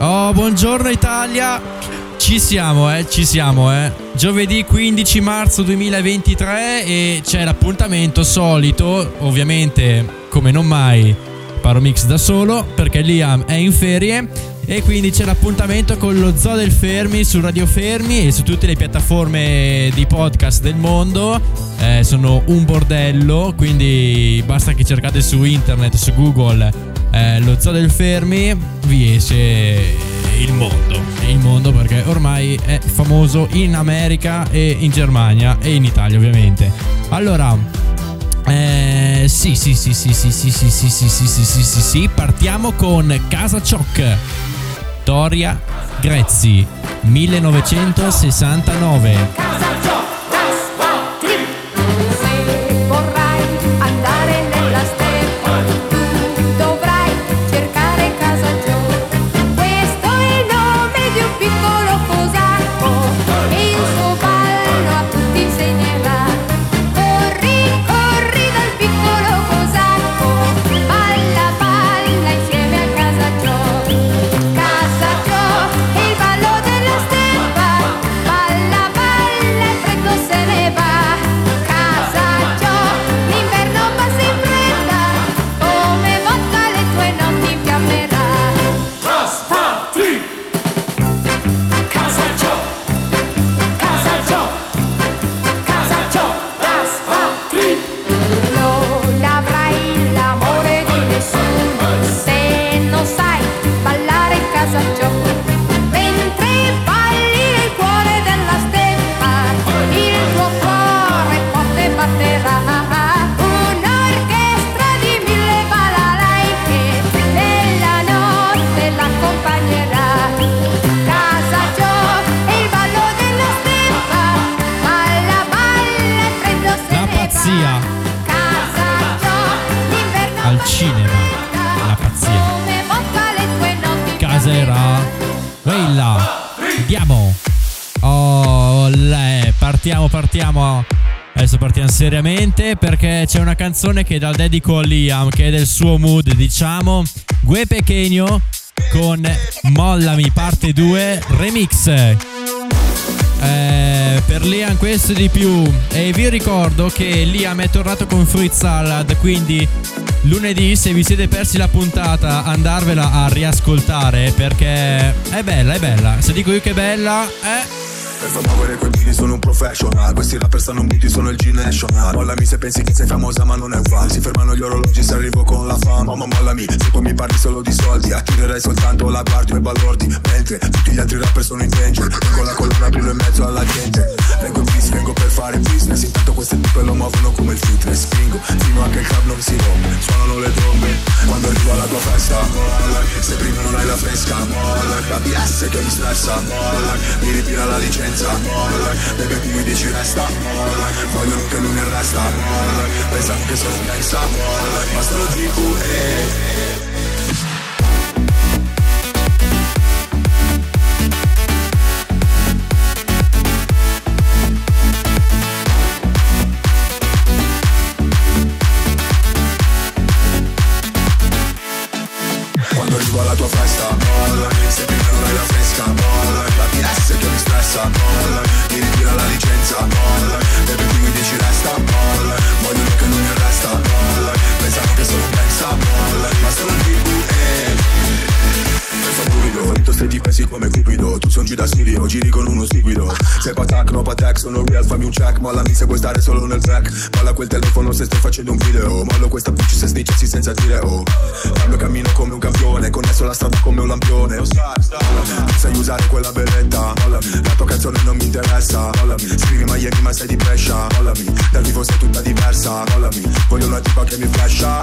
Oh, buongiorno Italia. Ci siamo, eh, ci siamo, eh. Giovedì 15 marzo 2023 e c'è l'appuntamento solito, ovviamente, come non mai, Paromix da solo, perché Liam è in ferie e quindi c'è l'appuntamento con lo Zoo del Fermi su Radio Fermi e su tutte le piattaforme di podcast del mondo. Eh, sono un bordello, quindi basta che cercate su internet, su Google, eh, lo Zoo del Fermi, vi esce il mondo. Il mondo perché ormai è famoso in America e in Germania e in Italia ovviamente. Allora, eh, sì, sì, sì, sì, sì, sì, sì, sì, sì, sì, sì, sì, sì, sì, partiamo con Casa Ciocc. Toria Grezzi, 1969. Partiamo seriamente perché c'è una canzone che dal dedico a Liam, che è del suo mood, diciamo. Gue Pequeño con Mollami parte 2 remix. Eh, per Liam questo di più. E vi ricordo che Liam è tornato con Fruit Salad, quindi lunedì se vi siete persi la puntata andarvela a riascoltare perché è bella, è bella. Se dico io che è bella, eh per far muovere quei bini sono un professional. Questi rapper stanno muti, sono il G-National. Mollami se pensi che sei famosa ma non è uguale. Si fermano gli orologi se arrivo con la fama. Ma mollami, se poi mi parli solo di soldi. Attirerai soltanto la guardia e balordi. Mentre tutti gli altri rapper sono in danger. Con la colonna brillo in mezzo alla gente Vengo in peace, vengo per fare business. Intanto queste tipe lo muovono come il fitness Spingo fino a che il club non si rompe. Suonano le trombe quando arrivo alla tua festa. Mollami, se prima non hai la fresca. Mollami, la BS che mi stressa. Mollami, mi ritira la licenza. Molla Baby tu mi dici resta. Molla Vogliono che lui ne resta. Molla Pensano che sono pensa molla Ma sono tipo sto facendo un video Mollo questa bici se sdicessi senza dire oh. Fabio cammino come un campione Connesso la strada come un lampione. Oh star, Non sai usare quella beretta La tua canzone non mi interessa Scrivi Miami ma sei di Brescia Dal vivo sei tutta diversa Voglio una tipa che mi flasha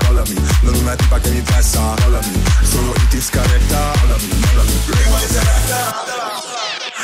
Non una tipa che mi fessa pressa Solo hit ti scaretta Mollami, mollami Rimane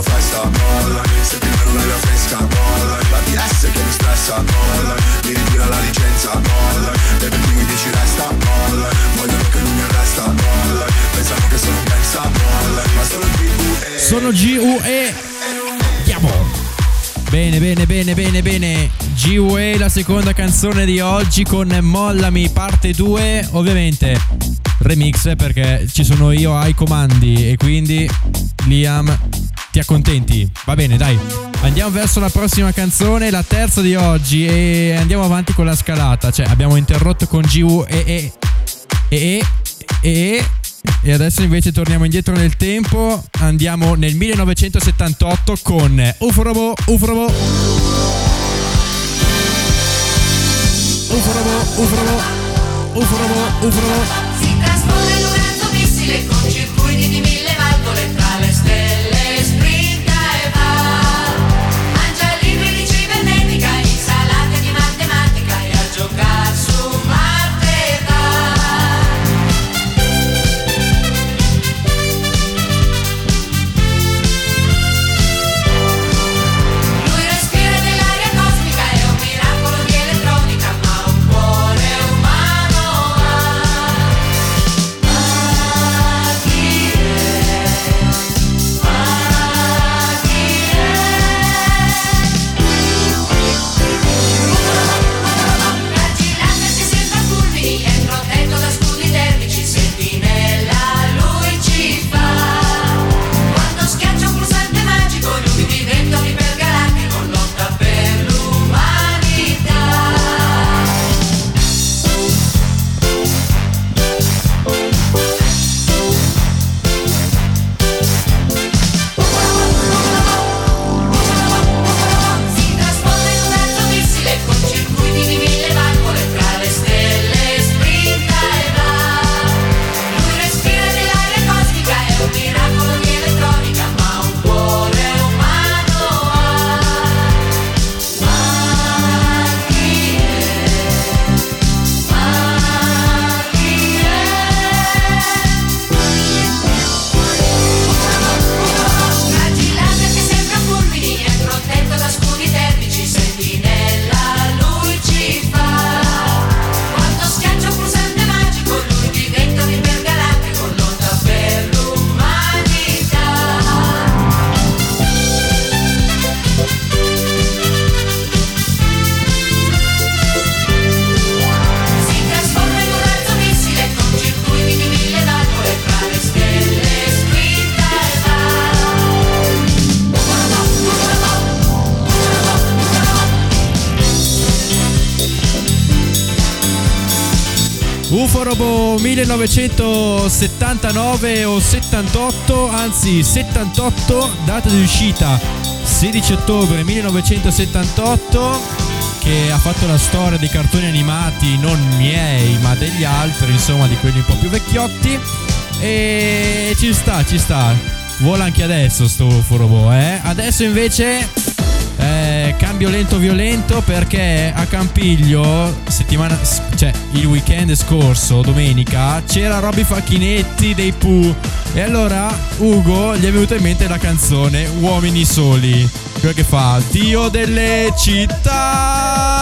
tua festa Mollami, se prima non la fresca Mollami, la DS che mi stressa Mollami, mi ritira la licenza e per cui mi dici resta Mollami, vogliono che lui mi arresta Mollami, pensano che sono pensa Mollami, ma sono GUE Sono GUE Andiamo Bene, bene, bene, bene, bene. GUE, la seconda canzone di oggi con Mollami, parte 2. Ovviamente remix perché ci sono io ai comandi e quindi Liam ti accontenti. Va bene, dai. Andiamo verso la prossima canzone, la terza di oggi e andiamo avanti con la scalata. Cioè, abbiamo interrotto con GUE e e e e e adesso invece torniamo indietro nel tempo, andiamo nel 1978 con Uforobo, Uforobo. Uforobo, Uforobo, Uforobo, Uforobo. Si trasforma in un razzo missile con circuiti di mille valvole tra le stelle, Uforobo 1979 o 78, anzi 78, data di uscita 16 ottobre 1978 che ha fatto la storia dei cartoni animati non miei ma degli altri, insomma di quelli un po' più vecchiotti e ci sta, ci sta. Vola anche adesso sto Uforobo, eh? Adesso invece eh, cambio lento violento perché a Campiglio settimana cioè il weekend scorso domenica c'era Robby Facchinetti dei Pooh. E allora Ugo gli è venuta in mente la canzone Uomini soli. Quella che fa? Dio delle città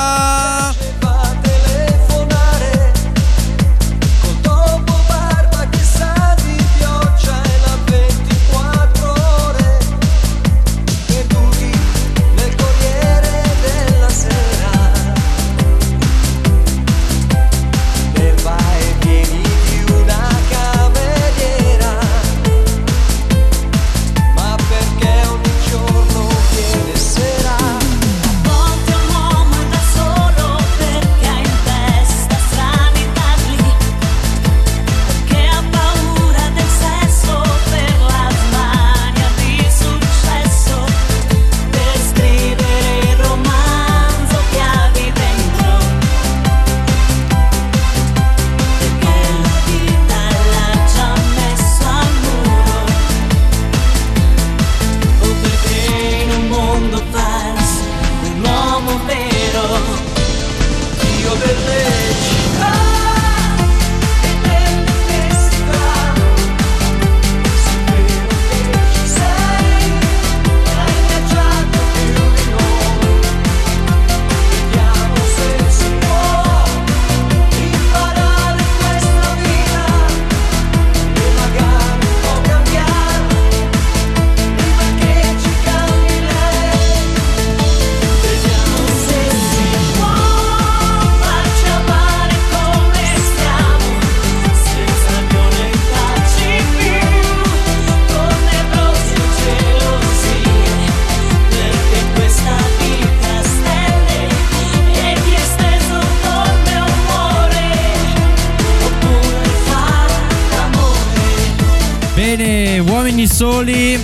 uomini soli,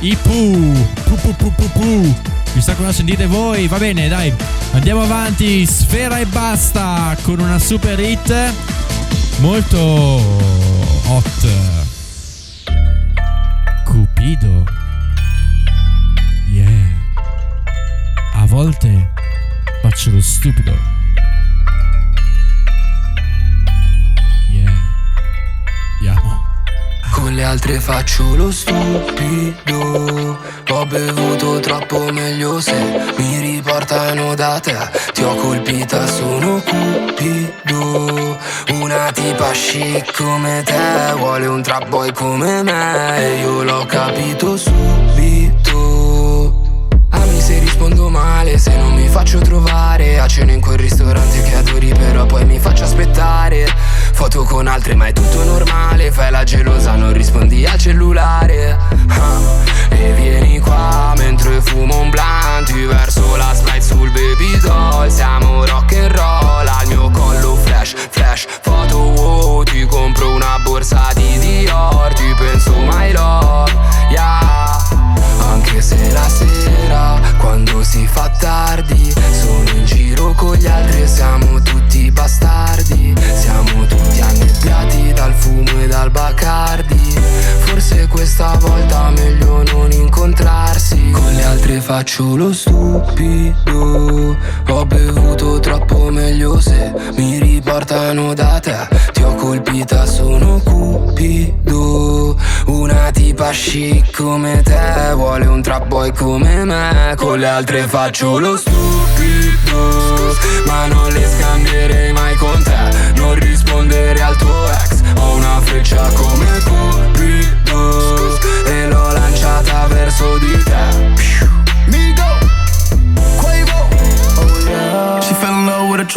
i Pooh. Pu pu pu pu. Chissà cosa sentite voi. Va bene, dai. Andiamo avanti. Sfera e basta con una super hit molto hot. Cupido. Yeah. A volte faccio lo stupido. Altre faccio lo stupido. Ho bevuto troppo meglio se mi riportano da te. Ti ho colpita, sono cupido. Una tipa chic come te Vuole un trap boy come me. E io l'ho capito subito. Ami se rispondo male, se non mi faccio trovare. A cena in quel ristorante che adori però poi mi faccio aspettare Foto con altre ma è tutto normale. Fai la gelosa, non rispondi al cellulare. Ah, E vieni qua mentre faccio lo stupido. Ho bevuto troppo meglio se mi riportano da te. Ti ho colpita, sono cupido. Una tipa chic come te Vuole un trap boy come me Con le altre faccio lo stupido Ma non le scambierei mai con te Non rispondere al tuo ex Ho una freccia come Cupido E l'ho lanciata verso di te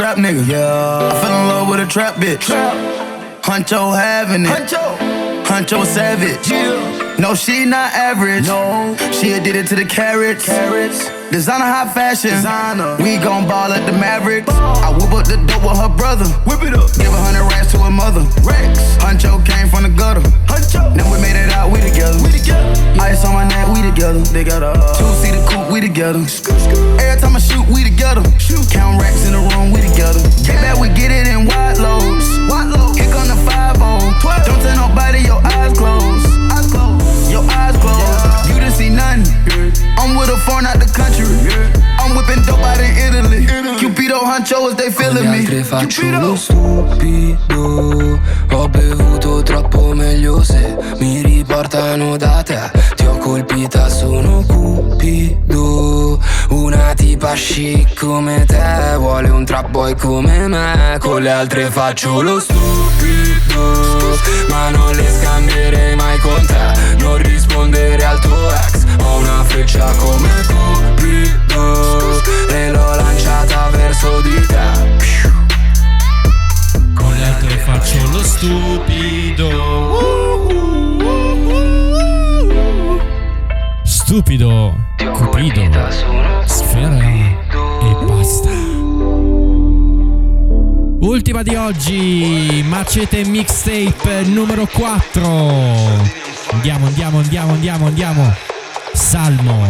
trap nigga. Yeah. I fell in love with a trap bitch. Huncho having it. Huncho. Huncho savage. No, she not average. No. She did it to the carrots. Carrots. Designer high fashion. Designer. We gon' ball at the Mavericks. I whip up the dope with her brother. Whip it up. Give a hundred racks to her mother. Rex. Huncho came from the gutter. Huncho. Then we made it out, we together. We together. Ice on my neck, we together. They got a uh, two seater coupe, we together. Every time I shoot, we together. Shoot. Count racks in the room, we together. Get back, we get it in wide loads. Wide loads. Here come the 5 Don't tell nobody your eyes closed. Your eyes closed. You didn't see nothing. I'm with a foreign out the country. I'm whipping dope out in Italy. Cupido Huncho is they feeling me. altre faccio Cupido. lo stupido Ho bevuto troppo meglio se mi riportano da te Ti ho colpita, sono cupido Una tipa chic come te Vuole un trap boy come me Con le altre faccio lo stupido Ma non le scambierei mai con te Non rispondere al tuo ex Ho una freccia come Cupido E l'ho lanciata verso di te Con le altre faccio lo stupido. Stupido, cupido, sfera e basta. Ultima di oggi, Macete Mixtape numero 4. Andiamo, andiamo, andiamo, andiamo, andiamo. Salmo,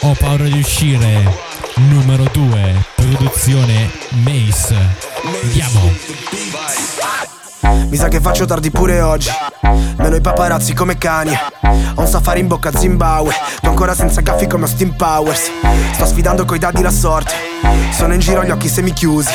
ho paura di uscire. Numero 2, produzione Mace. Andiamo. Mi sa che faccio tardi pure oggi. Meno i paparazzi come cani. Ho un safari in bocca a Zimbabwe. Tu ancora senza caffi come Austin Powers. Sto sfidando coi dadi la sorte. Sono in giro gli occhi semichiusi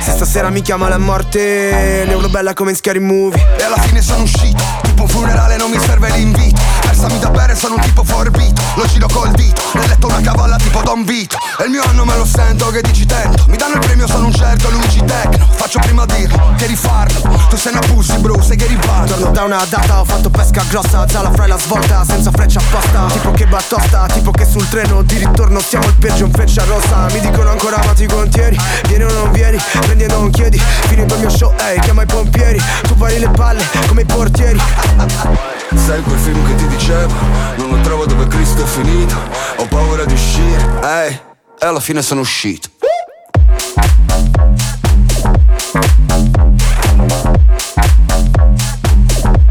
Se stasera mi chiama la morte Ne urlo bella come in scary movie. E alla fine sono uscito. Tipo un funerale non mi serve l'invito Versami da bere sono un tipo forbito. Lo giro col dito Nel letto una cavalla tipo Don Vito. E il mio anno me lo sento che dici tento Mi danno il premio sono un certo Luigi Tecno Faccio prima dirlo che rifarlo. Tu sei una pussy bro sei che riparo Torno da una data, ho fatto pesca grossa Zala fra la svolta, senza freccia apposta. Tipo che battosta, tipo che sul treno Di ritorno siamo il peggio in freccia rossa. Mi dicono ancora ma ti contieni? Vieni o non vieni, prendi e non chiedi. Finito il mio show, ehi, chiama i pompieri. Tu pari le palle come i portieri Sai quel film che ti dicevo? Non lo trovo dove Cristo è finito. Ho paura di uscire. Ehi E alla fine sono uscito.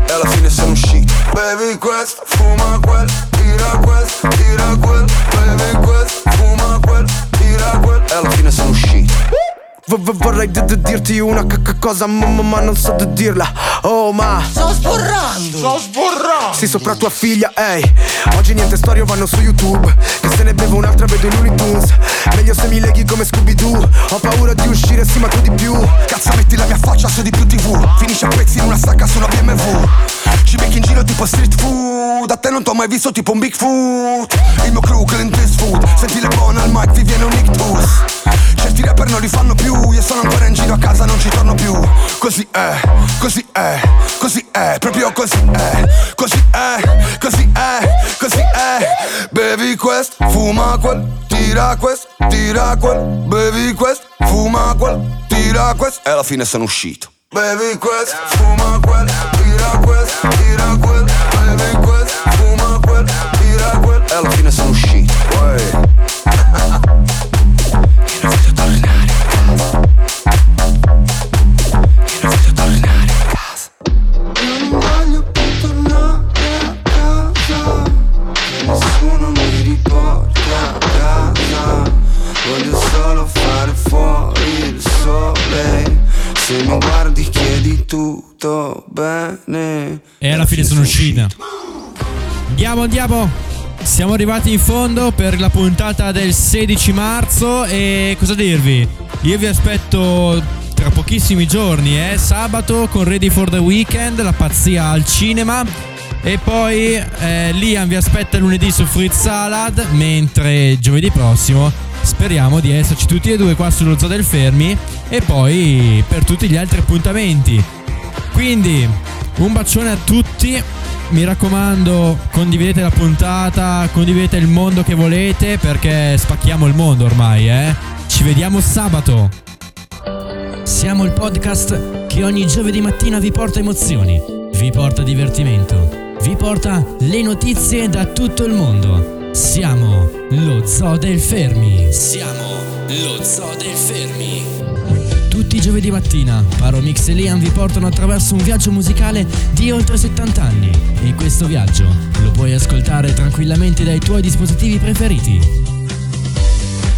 E alla fine sono uscito. Bevi questo, fuma quel, tira quel, tira quel, bevi questo, vorrei dirti una cosa ma, non so dirla. Oh ma. Sto sborrando! Sto sborrando! Sì sopra tua figlia, ehi. Oggi niente storie vanno su YouTube. Che se ne bevo un'altra vedo i Looney Tunes. Meglio se mi leghi come Scooby-Doo. Ho paura di uscire, sì ma tu di più. Cazzo metti la mia faccia su di più tv Finisce a pezzi in una sacca su una BMW Ci becchi in giro tipo street food. A te non t'ho mai visto tipo un Bigfoot. Il mio crew Clint Eastwood Senti le buone al mic vi viene un ictus. Certi rapper non li fanno più Io sono ancora in giro a casa non ci torno più. Così è, così è, così è Proprio così è, così è, così è, così è. Bevi questo, fuma quel Tira questo, tira quel. Bevi questo, fuma quel Tira questo E alla fine sono uscito. Bevi questo, fuma quel Tira questo, tira quel Mi guardi chiedi tutto bene E alla fine sono uscita. Andiamo, andiamo. Siamo arrivati in fondo per la puntata del 16 marzo e cosa dirvi? Io vi aspetto tra pochissimi giorni, eh? Sabato con Ready for the Weekend, la pazzia al cinema. E poi eh, Liam vi aspetta lunedì su Fritz Salad, mentre giovedì prossimo speriamo di esserci tutti e due qua sullo Zoo del Fermi e poi per tutti gli altri appuntamenti. Quindi un bacione a tutti. Mi raccomando, condividete la puntata, condividete il mondo che volete perché spacchiamo il mondo ormai, eh. Ci vediamo sabato. Siamo il podcast che ogni giovedì mattina vi porta emozioni, vi porta divertimento, vi porta le notizie da tutto il mondo. Siamo lo Zoo del Fermi. Siamo lo Zoo del Fermi. Tutti i giovedì mattina, Paro Mix e Liam vi portano attraverso un viaggio musicale di oltre 70 anni. E questo viaggio lo puoi ascoltare tranquillamente dai tuoi dispositivi preferiti.